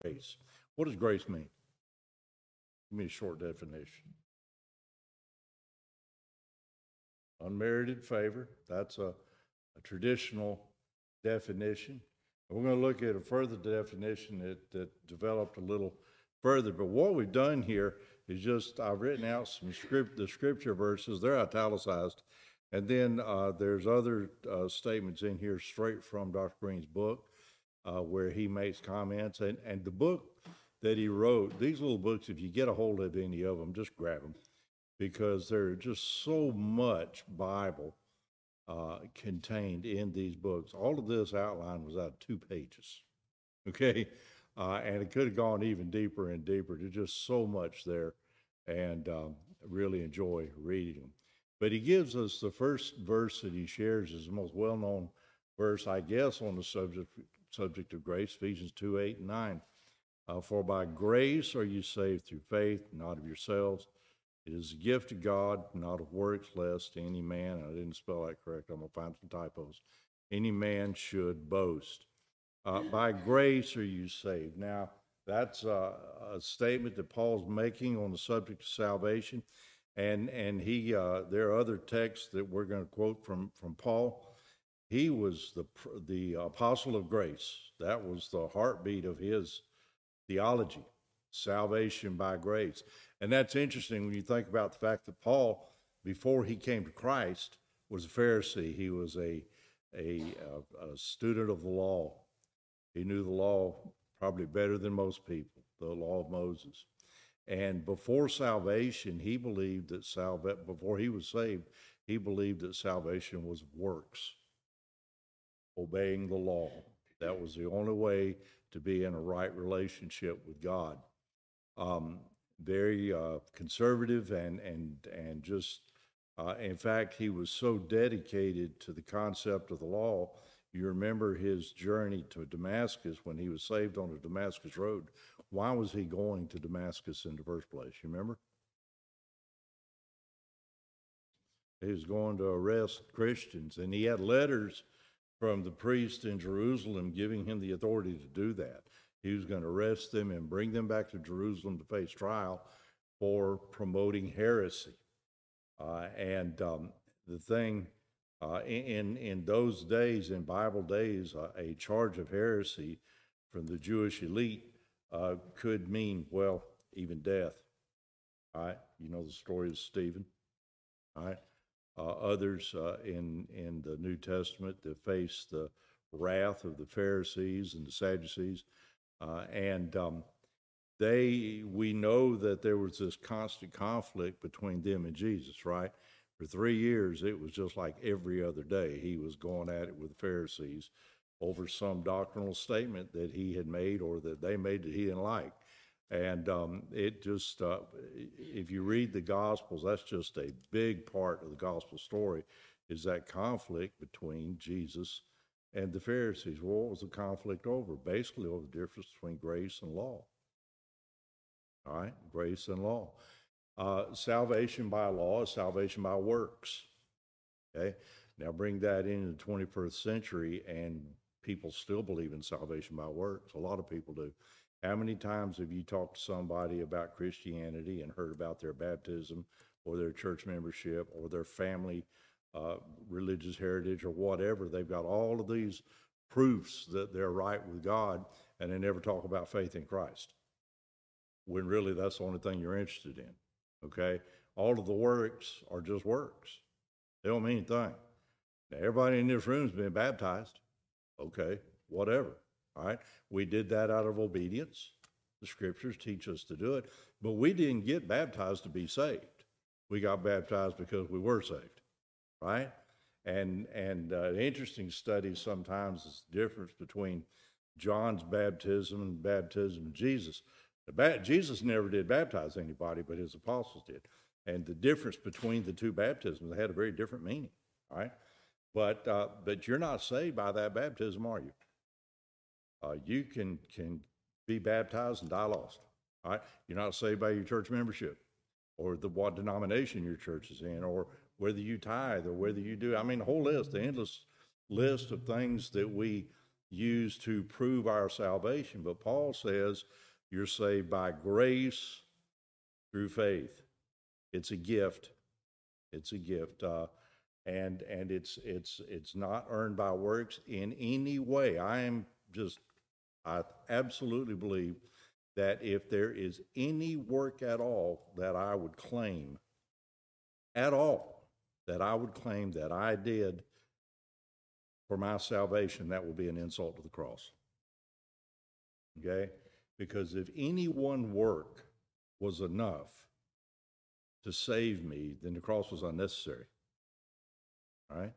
grace. What does grace mean? Give me a short definition. Unmerited favor, that's a, a traditional definition. We're going to look at a further definition that, that developed a little further. But what we've done here is just, I've written out some script, the scripture verses, they're italicized. And then uh, there's other uh, statements in here straight from Dr. Green's book uh, where he makes comments. And, and the book that he wrote, these little books, if you get a hold of any of them, just grab them because there's just so much Bible uh, contained in these books. All of this outline was out of two pages, okay? Uh, and it could have gone even deeper and deeper. There's just so much there, and um, really enjoy reading them. But he gives us the first verse that he shares is the most well-known verse, I guess, on the subject subject of grace, Ephesians 2, 8, and 9. Uh, For by grace are you saved through faith, not of yourselves. It is a gift of God, not of works, lest any man, I didn't spell that correct, I'm going to find some typos, any man should boast. Uh, by grace are you saved. Now, that's a, a, statement that Paul's making on the subject of salvation. And, and he, uh, there are other texts that we're going to quote from, from Paul. He was the, the apostle of grace. That was the heartbeat of his theology salvation by grace. And that's interesting when you think about the fact that Paul, before he came to Christ, was a Pharisee. He was a, a, a, student of the law. He knew the law probably better than most people, the law of Moses. And before salvation, he believed that salva- before he was saved, he believed that salvation was works, obeying the law. That was the only way to be in a right relationship with God. Um, very uh, conservative and and and just uh, in fact he was so dedicated to the concept of the law. You remember his journey to damascus when he was saved on the damascus road. Why was he going to damascus in the first place? You remember? He was going to arrest christians and he had letters from the priest in jerusalem giving him the authority to do that he was going to arrest them and bring them back to Jerusalem to face trial for promoting heresy. Uh, and um, the thing uh, in in those days, in Bible days, uh, a charge of heresy from the Jewish elite uh, could mean well even death. All right, you know the story of Stephen. All right, others uh, in in the New Testament that faced the wrath of the Pharisees and the Sadducees uh, and um, they, we know that there was this constant conflict between them and Jesus, right? For three years, it was just like every other day. He was going at it with the Pharisees over some doctrinal statement that he had made or that they made that he didn't like. And um, it just, uh, if you read the Gospels, that's just a big part of the Gospel story is that conflict between Jesus and the Pharisees. Well, what was the conflict over? Basically, over the difference between grace and law. All right, grace and law. Uh, salvation by law is salvation by works. Okay, now bring that into the 21st century, and people still believe in salvation by works. A lot of people do. How many times have you talked to somebody about Christianity and heard about their baptism or their church membership or their family uh, religious heritage or whatever. They've got all of these proofs that they're right with God, and they never talk about faith in Christ. When really that's the only thing you're interested in. Okay? All of the works are just works. They don't mean anything. Now, everybody in this room's been baptized. Okay, whatever. All right. We did that out of obedience. The scriptures teach us to do it. But we didn't get baptized to be saved. We got baptized because we were saved right? And and uh, interesting study sometimes is the difference between John's baptism and baptism of Jesus. Ba- Jesus never did baptize anybody, but his apostles did. And the difference between the two baptisms had a very different meaning, right? But uh, but you're not saved by that baptism, are you? Uh, you can can be baptized and die lost. All right, you're not saved by your church membership, or the what denomination your church is in, or whether you tithe or whether you do. I mean, the whole list, the endless list of things that we use to prove our salvation. But Paul says you're saved by grace through faith. It's a gift. It's a gift. Uh, and and it's it's it's not earned by works in any way. I am just I absolutely believe that if there is any work at all that I would claim, at all, that I would claim that I did for my salvation, that will be an insult to the cross. Okay? Because if any one work was enough to save me, then the cross was unnecessary. All right?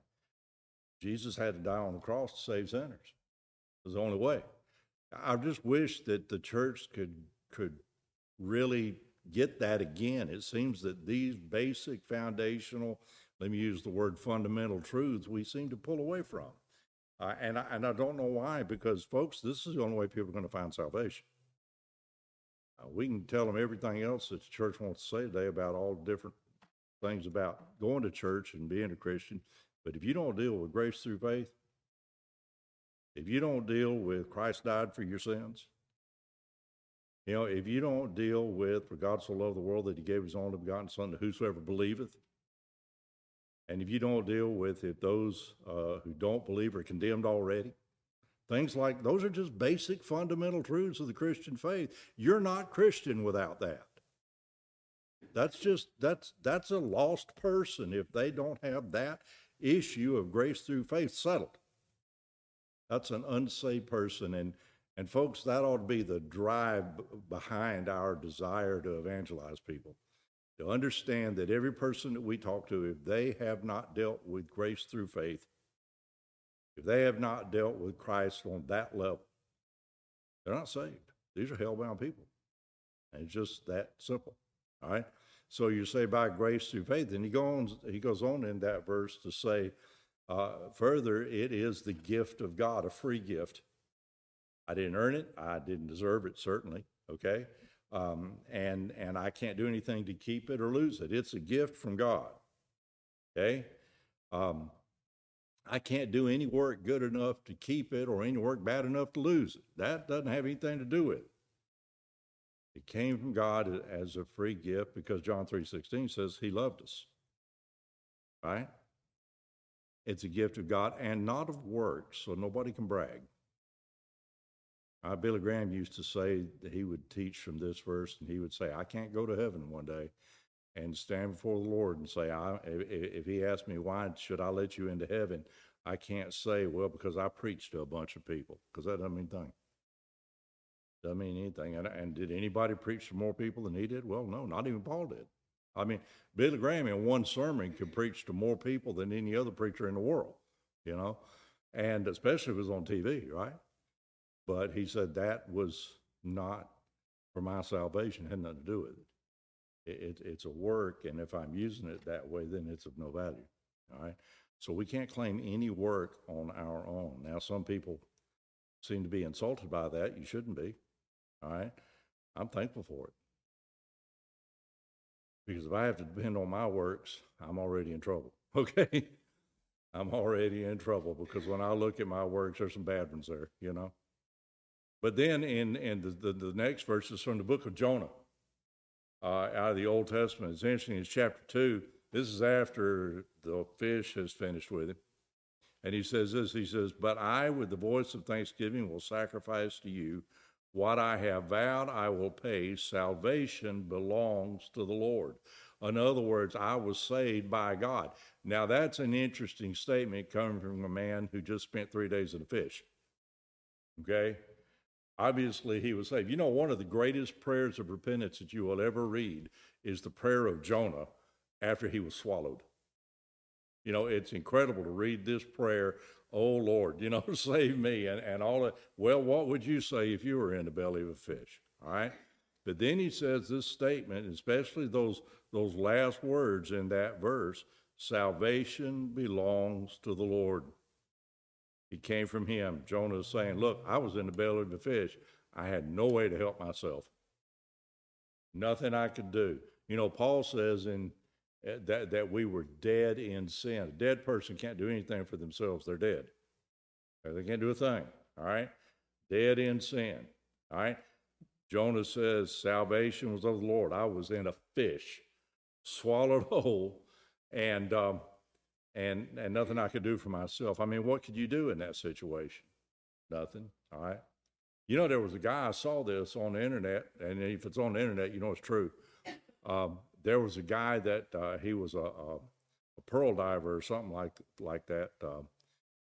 Jesus had to die on the cross to save sinners. It was the only way. I just wish that the church could could really get that again. It seems that these basic foundational, let me use the word fundamental truths, we seem to pull away from. Uh, and, I, and I don't know why, because folks, this is the only way people are going to find salvation. Uh, we can tell them everything else that the church wants to say today about all different things about going to church and being a Christian. But if you don't deal with grace through faith, if you don't deal with Christ died for your sins, you know, if you don't deal with, for God so loved the world that he gave his only begotten Son to whosoever believeth, and if you don't deal with if those uh, who don't believe are condemned already, things like those are just basic fundamental truths of the Christian faith. You're not Christian without that. That's just that's that's a lost person if they don't have that issue of grace through faith settled. That's an unsaved person and and folks, that ought to be the drive behind our desire to evangelize people. To understand that every person that we talk to, if they have not dealt with grace through faith, if they have not dealt with Christ on that level, they're not saved. These are hellbound people. And it's just that simple. All right. So you say by grace through faith, and he goes he goes on in that verse to say uh, further, it is the gift of God, a free gift. I didn't earn it. I didn't deserve it, certainly. Okay. Um, and, and I can't do anything to keep it or lose it. It's a gift from God. Okay. Um, I can't do any work good enough to keep it or any work bad enough to lose it. That doesn't have anything to do with it. It came from God as a free gift because John 3:16 says he loved us. Right? It's a gift of God and not of works, so nobody can brag. Uh, Billy Graham used to say that he would teach from this verse, and he would say, I can't go to heaven one day and stand before the Lord and say, I, if he asked me, why should I let you into heaven? I can't say, well, because I preached to a bunch of people, because that doesn't mean anything. Doesn't mean anything. And, and did anybody preach to more people than he did? Well, no, not even Paul did. I mean, Billy Graham in one sermon could preach to more people than any other preacher in the world, you know, and especially if it was on TV, right? But he said that was not for my salvation, it had nothing to do with it. It, it. It's a work, and if I'm using it that way, then it's of no value. All right. So we can't claim any work on our own. Now, some people seem to be insulted by that. You shouldn't be. All right. I'm thankful for it. Because if I have to depend on my works, I'm already in trouble. Okay. I'm already in trouble because when I look at my works, there's some bad ones there, you know. But then in, in the, the, the next verse is from the book of Jonah uh, out of the Old Testament. It's interesting, it's chapter 2. This is after the fish has finished with him. And he says this He says, But I, with the voice of thanksgiving, will sacrifice to you. What I have vowed, I will pay. Salvation belongs to the Lord. In other words, I was saved by God. Now, that's an interesting statement coming from a man who just spent three days in a fish. Okay? Obviously, he was saved. You know, one of the greatest prayers of repentance that you will ever read is the prayer of Jonah after he was swallowed. You know, it's incredible to read this prayer, oh Lord, you know, save me, and, and all that. Well, what would you say if you were in the belly of a fish? All right. But then he says this statement, especially those, those last words in that verse salvation belongs to the Lord. It came from him. Jonah is saying, Look, I was in the belly of the fish. I had no way to help myself. Nothing I could do. You know, Paul says in that, that we were dead in sin. A dead person can't do anything for themselves. They're dead. They can't do a thing. all right? Dead in sin, all right? Jonah says, Salvation was of the Lord. I was in a fish, swallowed whole, and, um, and, and nothing I could do for myself. I mean, what could you do in that situation? Nothing, all right? You know, there was a guy, I saw this on the internet, and if it's on the internet, you know it's true. Um, there was a guy that uh, he was a, a, a, pearl diver or something like, like that, uh,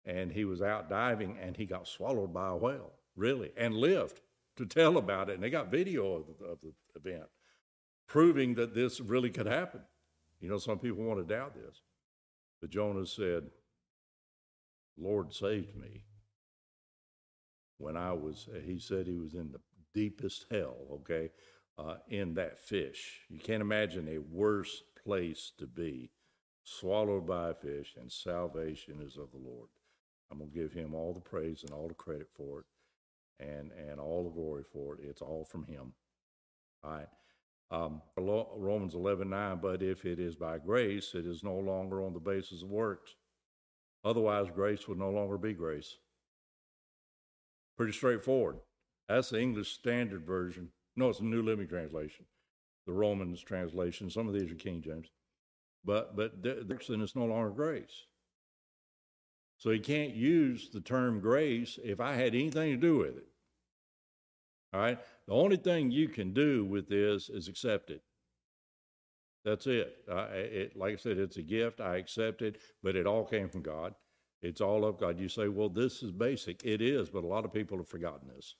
and he was out diving and he got swallowed by a whale, really, and lived to tell about it. And they got video of the, of the event proving that this really could happen. You know, some people want to doubt this. But Jonah said, Lord saved me when I was, he said he was in the deepest hell, okay, uh, in that fish. You can't imagine a worse place to be, swallowed by a fish, and salvation is of the Lord. I'm going to give him all the praise and all the credit for it and, and all the glory for it. It's all from him. All right. Um, Romans 11, 9, but if it is by grace, it is no longer on the basis of works. Otherwise, grace would no longer be grace. Pretty straightforward. That's the English Standard Version. No, it's the New Living Translation, the Romans translation. Some of these are King James. But but then it's no longer grace. So he can't use the term grace if I had anything to do with it. All right? The only thing you can do with this is accept it. That's it. Uh, it. Like I said, it's a gift. I accept it, but it all came from God. It's all of God. You say, well, this is basic. It is, but a lot of people have forgotten this.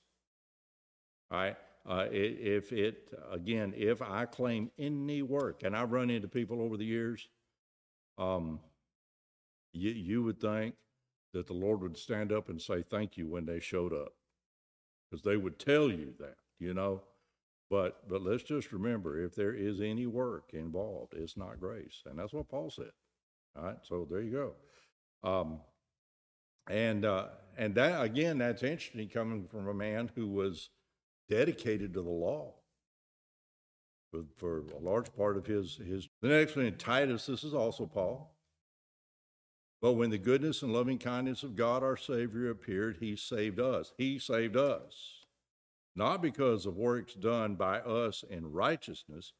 All right? Uh, if it, again, if I claim any work, and I've run into people over the years, um, you, you would think that the Lord would stand up and say thank you when they showed up because they would tell you that, you know. But but let's just remember, if there is any work involved, it's not grace, and that's what Paul said. All right, so there you go. Um, and uh, and that again, that's interesting coming from a man who was dedicated to the law for, for a large part of his his. The next one in Titus, this is also Paul. But when the goodness and loving kindness of God our Savior appeared, he saved us. He saved us. Not because of works done by us in righteousness,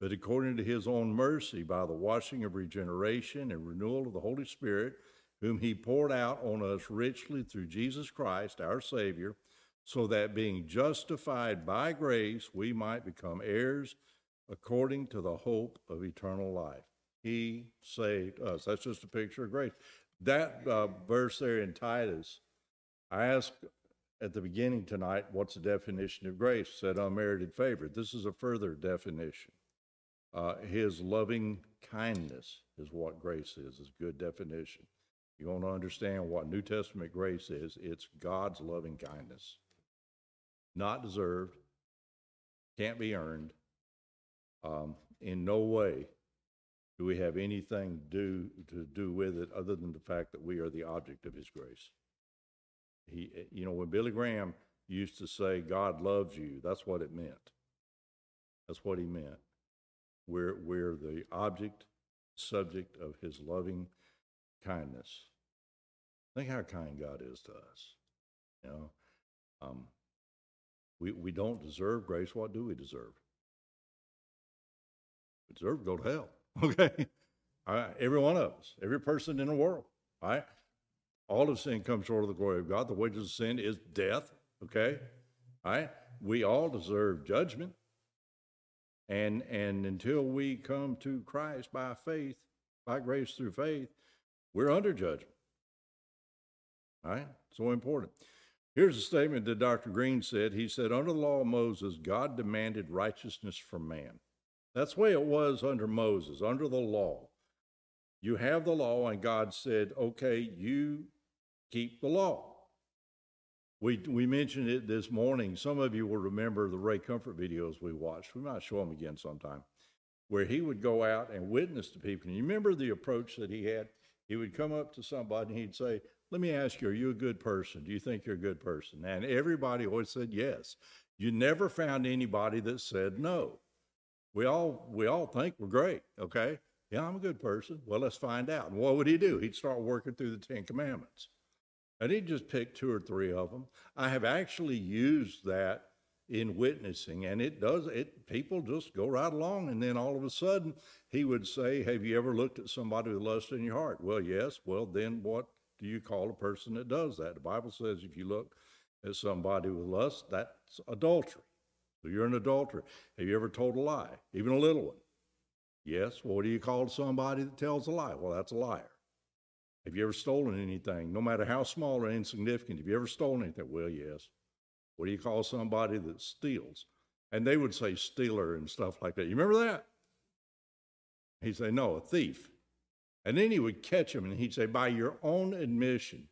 but according to his own mercy by the washing of regeneration and renewal of the Holy Spirit whom he poured out on us richly through Jesus Christ, our Savior, so that being justified by grace, we might become heirs according to the hope of eternal life. He saved us. That's just a picture of grace. That uh, verse there in Titus, I asked at the beginning tonight, what's the definition of grace? Said unmerited favor. This is a further definition. Uh, his loving kindness is what grace is, is a good definition. You want to understand what New Testament grace is, it's God's loving kindness. Not deserved, can't be earned. Um, in no way do we have anything do, to do with it other than the fact that we are the object of His grace. He, you know, when Billy Graham used to say, God loves you, that's what it meant. That's what he meant. We're, we're the object, subject of His loving kindness. Think how kind God is to us. You know, um, we, we don't deserve grace. What do we deserve? We deserve to go to hell. Okay? All right? Every one of us, every person in the world. All right? All of sin comes short of the glory of God. The wages of sin is death. Okay? All right? We all deserve judgment. And and until we come to Christ by faith, by grace through faith, we're under judgment. All right? So important. Here's a statement that Dr. Green said. He said, Under the law of Moses, God demanded righteousness from man. That's the way it was under Moses, under the law. You have the law, and God said, Okay, you keep the law. We, we mentioned it this morning. Some of you will remember the Ray Comfort videos we watched. We might show them again sometime, where he would go out and witness to people. And you remember the approach that he had? He would come up to somebody and he'd say, let me ask you, are you a good person? Do you think you're a good person? And everybody always said yes. You never found anybody that said no. We all we all think we're great, okay? Yeah, I'm a good person. Well, let's find out. And what would he do? He'd start working through the Ten Commandments. And he'd just pick two or three of them. I have actually used that in witnessing, and it does it. People just go right along, and then all of a sudden, he would say, "Have you ever looked at somebody with lust in your heart?" Well, yes. Well, then what do you call a person that does that? The Bible says if you look at somebody with lust, that's adultery. So you're an adulterer. Have you ever told a lie, even a little one? Yes. Well, what do you call somebody that tells a lie? Well, that's a liar. Have you ever stolen anything, no matter how small or insignificant? Have you ever stolen anything? Well, yes. What do you call somebody that steals? And they would say stealer and stuff like that. You remember that? He'd say, no, a thief. And then he would catch him and he'd say, by your own admission,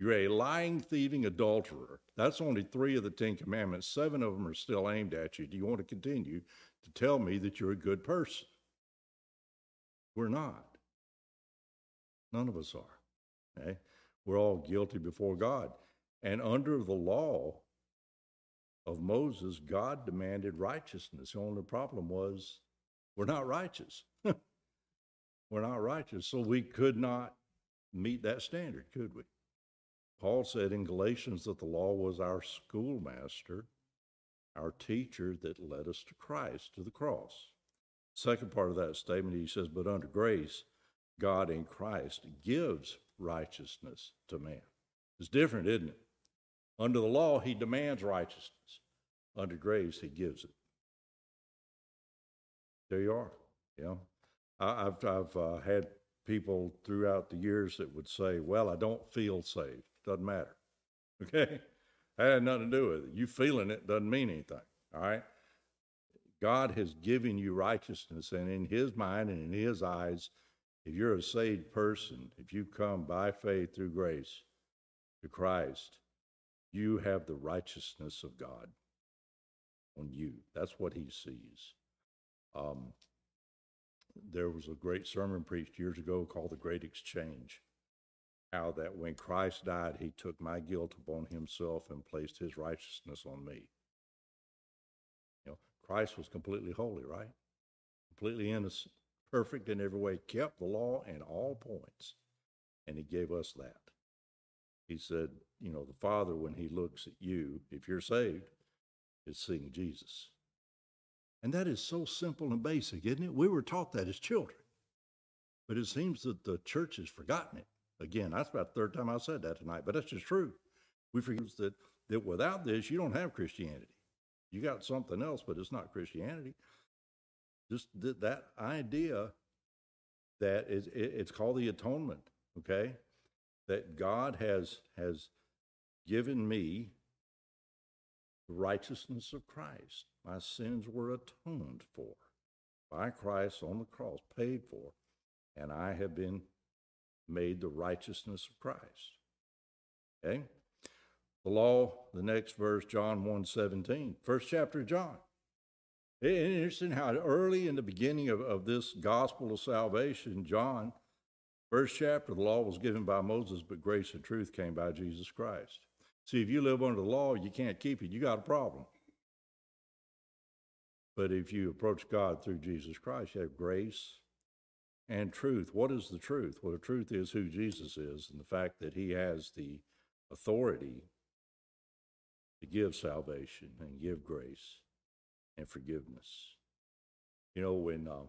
you're a lying, thieving adulterer. That's only three of the Ten Commandments. Seven of them are still aimed at you. Do you want to continue to tell me that you're a good person? We're not. None of us are. Okay? We're all guilty before God. And under the law of Moses, God demanded righteousness. The only problem was we're not righteous. we're not righteous. So we could not meet that standard, could we? Paul said in Galatians that the law was our schoolmaster, our teacher that led us to Christ, to the cross. Second part of that statement, he says, but under grace, God in Christ gives righteousness to man. It's different, isn't it? Under the law, he demands righteousness. Under grace, he gives it. There you are. Know, I, have I've uh, had people throughout the years that would say, "Well, I don't feel saved." Doesn't matter. Okay, that had nothing to do with it. You feeling it doesn't mean anything. All right. God has given you righteousness, and in His mind and in His eyes, if you're a saved person, if you come by faith through grace to Christ, you have the righteousness of God on you. That's what he sees. Um, there was a great sermon preached years ago called The Great Exchange. How that when Christ died, he took my guilt upon himself and placed his righteousness on me. You know, Christ was completely holy, right? Completely innocent perfect in every way, kept the law in all points. And he gave us that. He said, you know, the Father, when he looks at you, if you're saved, is seeing Jesus. And that is so simple and basic, isn't it? We were taught that as children. But it seems that the church has forgotten it. Again, that's about the third time I said that tonight, but that's just true. We forget that, that without this, you don't have Christianity. You got something else, but it's not Christianity just th- that idea that is it, it's called the atonement okay that god has has given me the righteousness of christ my sins were atoned for by christ on the cross paid for and i have been made the righteousness of christ. Okay? The law the next verse john 1 17 first chapter of john. It's interesting how early in the beginning of, of this gospel of salvation, John, first chapter, the law was given by Moses, but grace and truth came by Jesus Christ. See, if you live under the law, you can't keep it, you got a problem. But if you approach God through Jesus Christ, you have grace and truth. What is the truth? Well, the truth is who Jesus is and the fact that he has the authority to give salvation and give grace and forgiveness. You know, when uh,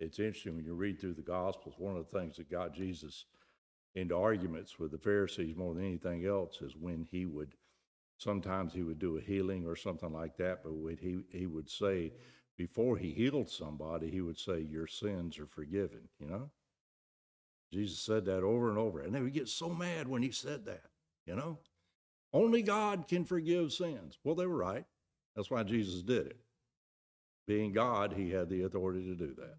it's interesting when you read through the Gospels, one of the things that got Jesus into arguments with the Pharisees more than anything else is when he would sometimes he would do a healing or something like that, but he, he would say, before he healed somebody, he would say, Your sins are forgiven, you know? Jesus said that over and over. And they would get so mad when he said that, you know? Only God can forgive sins. Well, they were right. That's why Jesus did it being God, he had the authority to do that.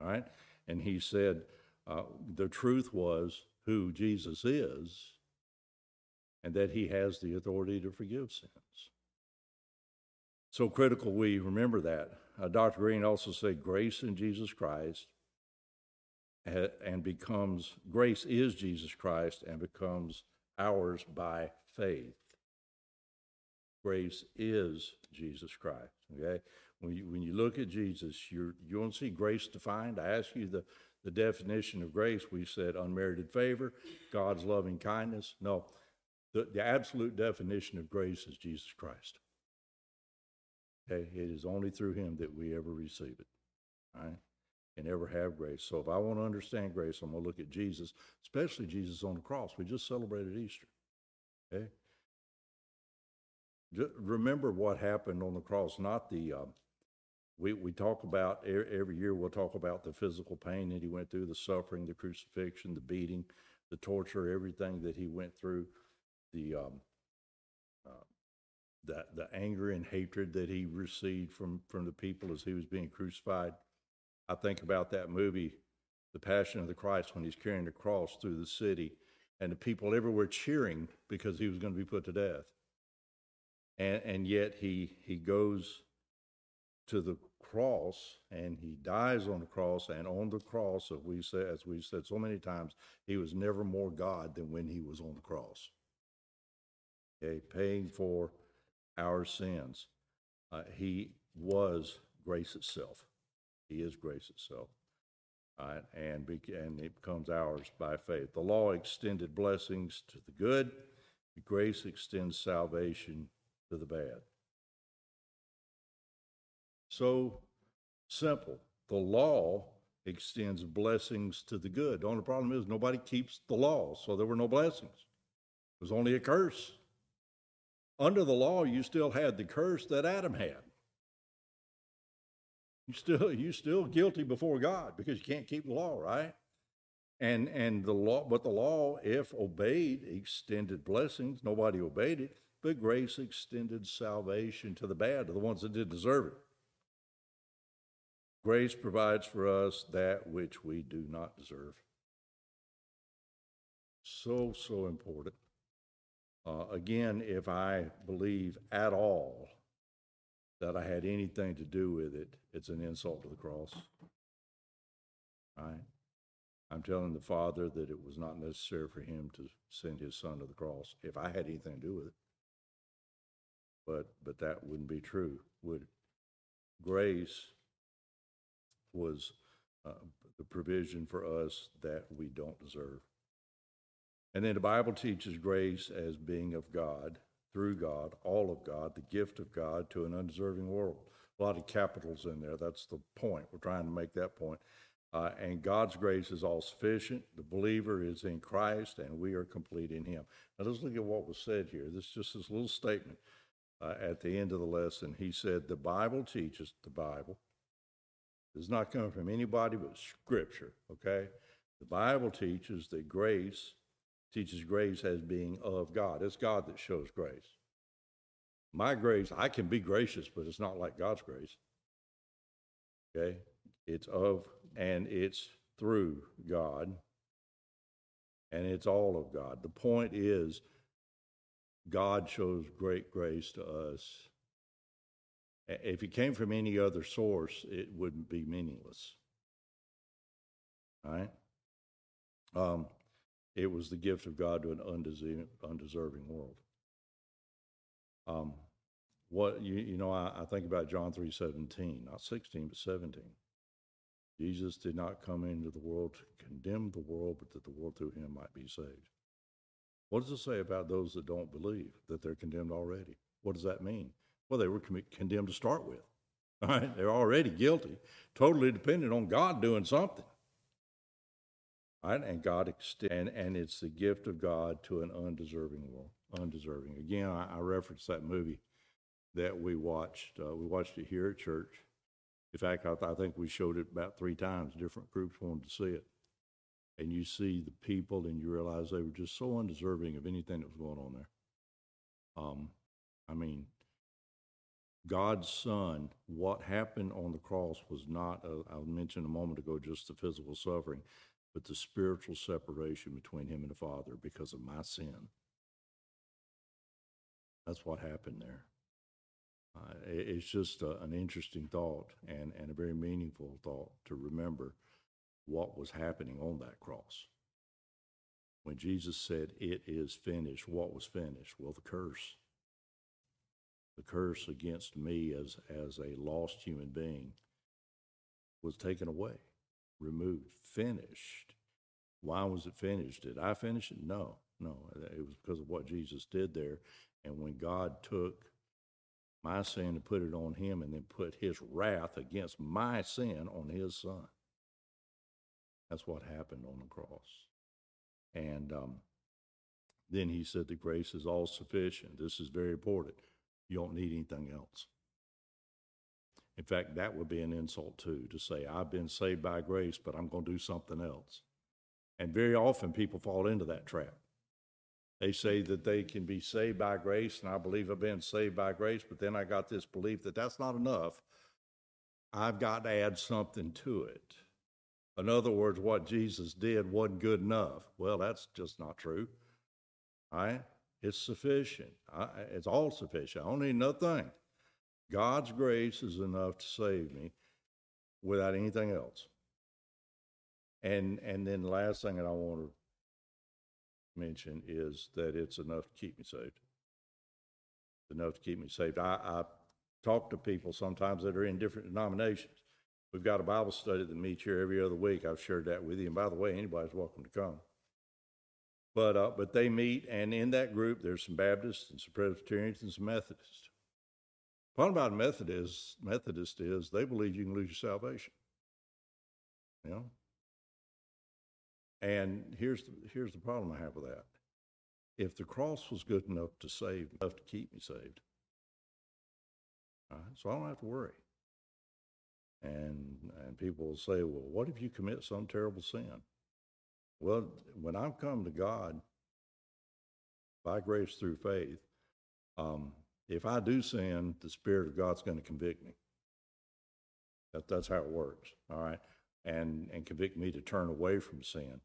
All right? And he said uh, the truth was who Jesus is and that he has the authority to forgive sins. So critical we remember that. Uh, Dr. Green also said grace in Jesus Christ and becomes, grace is Jesus Christ and becomes ours by faith. Grace is Jesus Christ. Okay? When you, when you look at Jesus, you're, you don't see grace defined. I asked you the, the definition of grace. We said unmerited favor, God's loving kindness. No, The, the absolute definition of grace is Jesus Christ. Okay, it is only through him that we ever receive it. Right? And ever have grace. So if I want to understand grace, I'm going to look at Jesus, especially Jesus on the cross. We just celebrated Easter. Okay? Just remember what happened on the cross, not the. Um, we, we talk about every year, we'll talk about the physical pain that he went through, the suffering, the crucifixion, the beating, the torture, everything that he went through, the, um, uh, the, the anger and hatred that he received from, from the people as he was being crucified. I think about that movie, The Passion of the Christ, when he's carrying the cross through the city and the people everywhere cheering because he was going to be put to death. And, and yet he, he goes to the cross and he dies on the cross and on the cross as we said as we've said so many times he was never more god than when he was on the cross. Okay paying for our sins. Uh, he was grace itself. He is grace itself. Uh, and, be, and it becomes ours by faith. The law extended blessings to the good. Grace extends salvation to the bad so simple. The law extends blessings to the good. The only problem is nobody keeps the law, so there were no blessings. It was only a curse. Under the law, you still had the curse that Adam had. You still you still guilty before God because you can't keep the law, right? And and the law, but the law, if obeyed, extended blessings. Nobody obeyed it, but grace extended salvation to the bad, to the ones that didn't deserve it. Grace provides for us that which we do not deserve. So, so important. Uh, again, if I believe at all that I had anything to do with it, it's an insult to the cross. Right? I'm telling the Father that it was not necessary for him to send his son to the cross if I had anything to do with it. But but that wouldn't be true, would it? Grace was uh, the provision for us that we don't deserve. And then the Bible teaches grace as being of God, through God, all of God, the gift of God to an undeserving world. A lot of capitals in there. That's the point. We're trying to make that point. Uh, and God's grace is all sufficient. The believer is in Christ, and we are complete in Him. Now, let's look at what was said here. This is just this little statement uh, at the end of the lesson. He said, The Bible teaches, the Bible, does not come from anybody but Scripture, okay? The Bible teaches that grace teaches grace as being of God. It's God that shows grace. My grace, I can be gracious, but it's not like God's grace. Okay? It's of and it's through God, and it's all of God. The point is, God shows great grace to us if it came from any other source, it wouldn't be meaningless. All right? Um, it was the gift of God to an undeserving, undeserving world. Um, what you, you know, I, I think about John three seventeen, not sixteen, but seventeen. Jesus did not come into the world to condemn the world, but that the world through him might be saved. What does it say about those that don't believe that they're condemned already? What does that mean? Well, they were condemned to start with. All right, they're already guilty, totally dependent on God doing something. All right, and God extend, and it's the gift of God to an undeserving world, undeserving. Again, I, I referenced that movie that we watched. Uh, we watched it here at church. In fact, I, I think we showed it about three times. Different groups wanted to see it, and you see the people, and you realize they were just so undeserving of anything that was going on there. Um, I mean, God's Son, what happened on the cross was not, I mentioned a moment ago, just the physical suffering, but the spiritual separation between him and the Father because of my sin. That's what happened there. Uh, it's just a, an interesting thought and, and a very meaningful thought to remember what was happening on that cross. When Jesus said, It is finished, what was finished? Well, the curse the curse against me as, as a lost human being was taken away, removed, finished. Why was it finished? Did I finish it? No. No, it was because of what Jesus did there. And when God took my sin and put it on him and then put his wrath against my sin on his son. That's what happened on the cross. And um, then he said, The grace is all sufficient. This is very important. You don't need anything else. In fact, that would be an insult too to say, I've been saved by grace, but I'm going to do something else. And very often people fall into that trap. They say that they can be saved by grace, and I believe I've been saved by grace, but then I got this belief that that's not enough. I've got to add something to it. In other words, what Jesus did wasn't good enough. Well, that's just not true. All right? It's sufficient. I, it's all sufficient. I don't need nothing. God's grace is enough to save me without anything else. And and then the last thing that I want to mention is that it's enough to keep me saved. enough to keep me saved. I, I talk to people sometimes that are in different denominations. We've got a Bible study that meets here every other week. I've shared that with you. And by the way, anybody's welcome to come. But uh, but they meet, and in that group, there's some Baptists and some Presbyterians and some Methodists. The problem about Methodists, Methodist is they believe you can lose your salvation. You know, and here's the, here's the problem I have with that. If the cross was good enough to save, enough to keep me saved, so I don't have to worry. And and people will say, well, what if you commit some terrible sin? Well, when I've come to God by grace through faith, um, if I do sin, the Spirit of God's going to convict me. That, that's how it works. All right. And, and convict me to turn away from sin.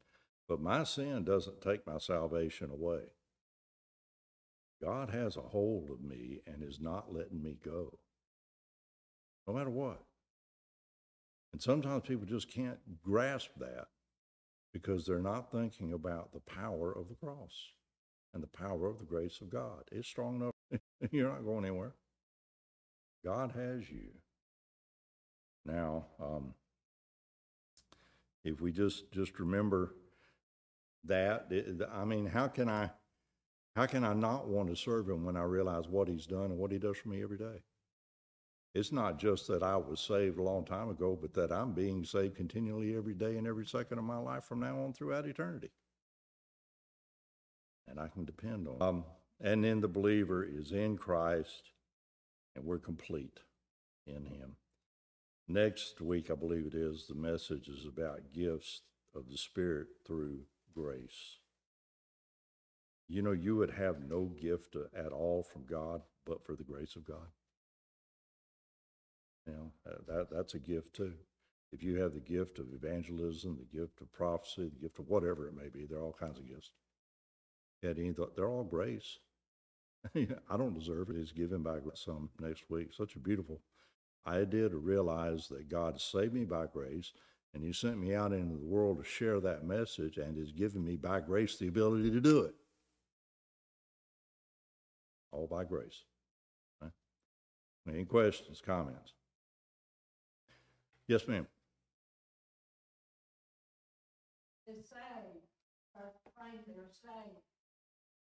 But my sin doesn't take my salvation away. God has a hold of me and is not letting me go, no matter what. And sometimes people just can't grasp that because they're not thinking about the power of the cross and the power of the grace of God. It's strong enough. You're not going anywhere. God has you. Now, um, if we just just remember that. I mean, how can I, how can I not want to serve him when I realize what he's done and what he does for me every day? It's not just that I was saved a long time ago, but that I'm being saved continually every day and every second of my life from now on throughout eternity. And I can depend on. Um, and then the believer is in Christ, and we're complete in Him. Next week, I believe it is, the message is about gifts of the Spirit through grace. You know, you would have no gift at all from God but for the grace of God. You know, uh, that, that's a gift too. If you have the gift of evangelism, the gift of prophecy, the gift of whatever it may be, there are all kinds of gifts. Yet they're all grace. I don't deserve it. It's given by some next week. Such a beautiful idea to realize that God saved me by grace and he sent me out into the world to share that message and has given me by grace the ability to do it. All by grace. Right? Any questions, comments? Yes, ma'am. Is saved, or claim they're saved,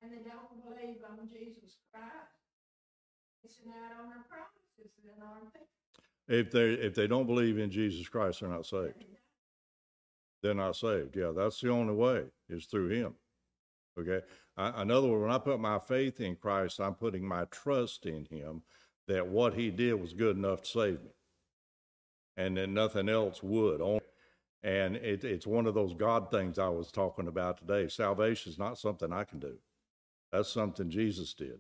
and they don't believe on Jesus Christ. Missing out on their promises, then aren't they? If they if they don't believe in Jesus Christ, they're not saved. They're not saved. Yeah, that's the only way is through Him. Okay. I, in other words, when I put my faith in Christ, I'm putting my trust in Him that what He did was good enough to save me, and then nothing else would. And it, it's one of those God things I was talking about today. Salvation is not something I can do. That's something Jesus did.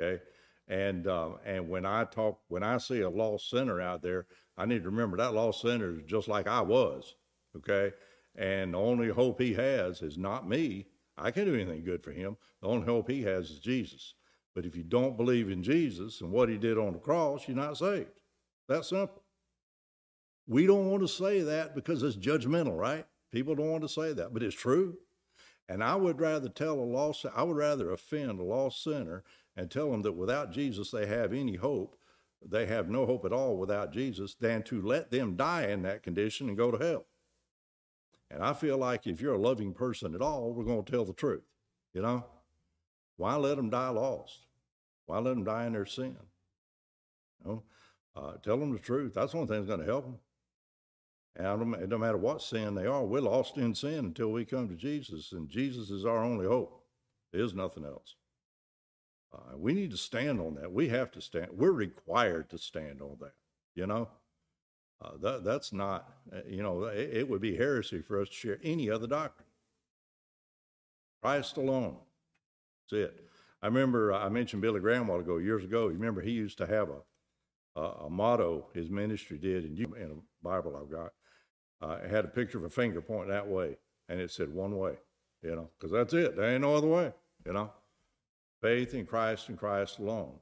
Okay. And uh, and when I talk, when I see a lost sinner out there, I need to remember that lost sinner is just like I was. Okay, and the only hope he has is not me. I can't do anything good for him. The only hope he has is Jesus. But if you don't believe in Jesus and what he did on the cross, you're not saved. That simple. We don't want to say that because it's judgmental, right? People don't want to say that, but it's true. And I would rather tell a lost, I would rather offend a lost sinner and tell them that without Jesus they have any hope, they have no hope at all without Jesus, than to let them die in that condition and go to hell. And I feel like if you're a loving person at all, we're going to tell the truth. You know? Why let them die lost? Why let them die in their sin? You know? Uh, tell them the truth. That's only thing that's going to help them. And I it don't matter what sin they are, we're lost in sin until we come to Jesus, and Jesus is our only hope. There's nothing else. Uh, we need to stand on that. We have to stand. We're required to stand on that. You know, uh, that that's not. uh, You know, it, it would be heresy for us to share any other doctrine. Christ alone. That's it. I remember uh, I mentioned Billy Graham a while ago, years ago. You remember he used to have a a, a motto his ministry did, and you in a Bible I've got. Uh, it had a picture of a finger pointing that way, and it said one way. You know, because that's it. There ain't no other way. You know, faith in Christ and Christ alone.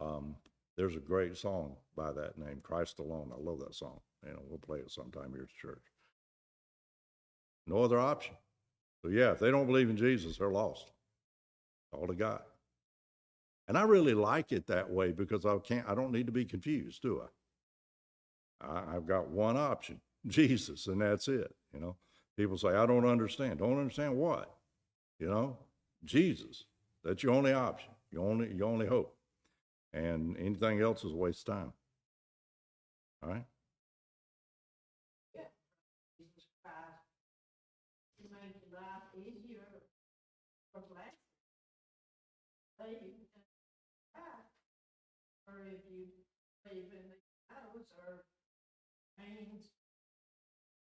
Um, there's a great song by that name, Christ Alone. I love that song. You know, we'll play it sometime here at church. No other option. So yeah, if they don't believe in Jesus, they're lost. All to God. And I really like it that way because I can't I don't need to be confused, do I? I I've got one option, Jesus, and that's it. You know, people say, I don't understand. Don't understand what? You know, Jesus. That's your only option. Your only your only hope. And anything else is waste time. All right? If you in the or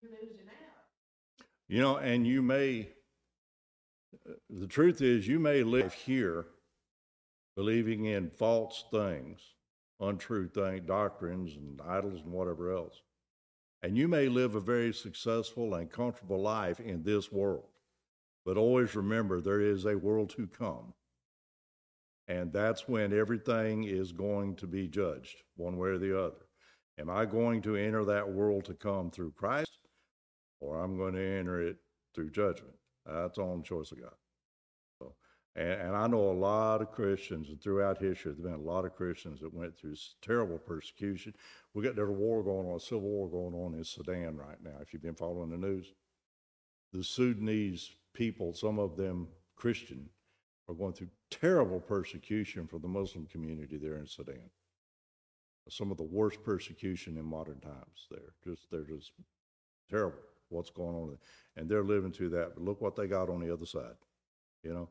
losing out. You know, and you may, the truth is, you may live here believing in false things, untrue things, doctrines and idols and whatever else. And you may live a very successful and comfortable life in this world. But always remember there is a world to come. And that's when everything is going to be judged, one way or the other. Am I going to enter that world to come through Christ? Or I'm going to enter it through judgment. That's the choice of God. So, and, and I know a lot of Christians, and throughout history, there's been a lot of Christians that went through terrible persecution. We got there's a war going on, a civil war going on in Sudan right now. If you've been following the news, the Sudanese people, some of them Christian, are going through terrible persecution from the Muslim community there in Sudan. Some of the worst persecution in modern times. There, just they're just terrible what's going on. And they're living through that but look what they got on the other side you know?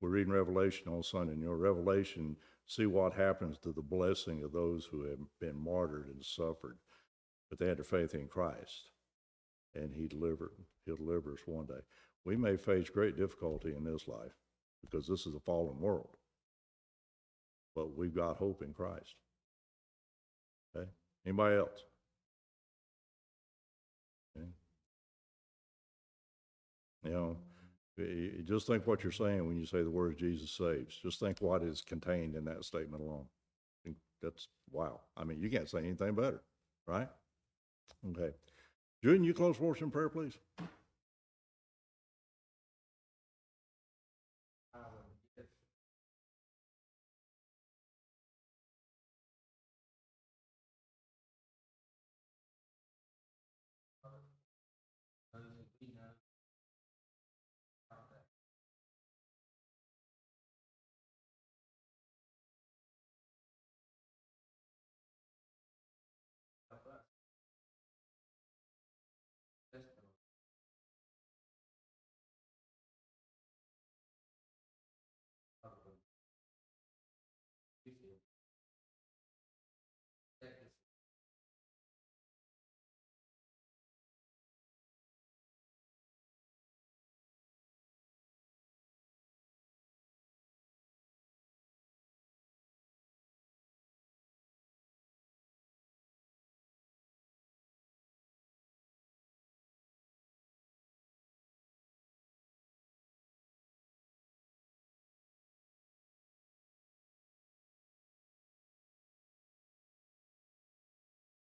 We're reading revelation on sunday and you know revelation see what happens to the blessing of those who have been martyred and suffered but they had their faith in christ and he delivered he'll deliver us one day. We may face great difficulty in this life because this is a fallen world but we've got hope in christ okay? Anybody else You know, just think what you're saying when you say the words Jesus saves. Just think what is contained in that statement alone. That's, wow. I mean, you can't say anything better, right? Okay. Julian, you close for us in prayer, please?